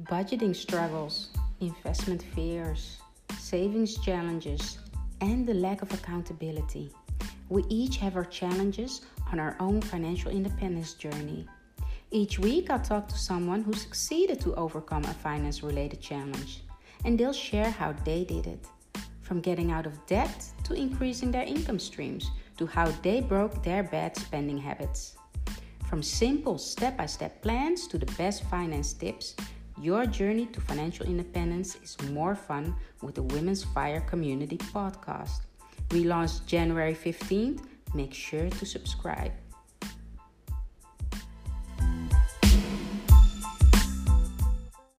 budgeting struggles, investment fears, savings challenges, and the lack of accountability. We each have our challenges on our own financial independence journey. Each week, I'll talk to someone who succeeded to overcome a finance related challenge, and they'll share how they did it. From getting out of debt to increasing their income streams to how they broke their bad spending habits. From simple step by step plans to the best finance tips, your journey to financial independence is more fun with the Women's Fire Community podcast. We launched January 15th. Make sure to subscribe.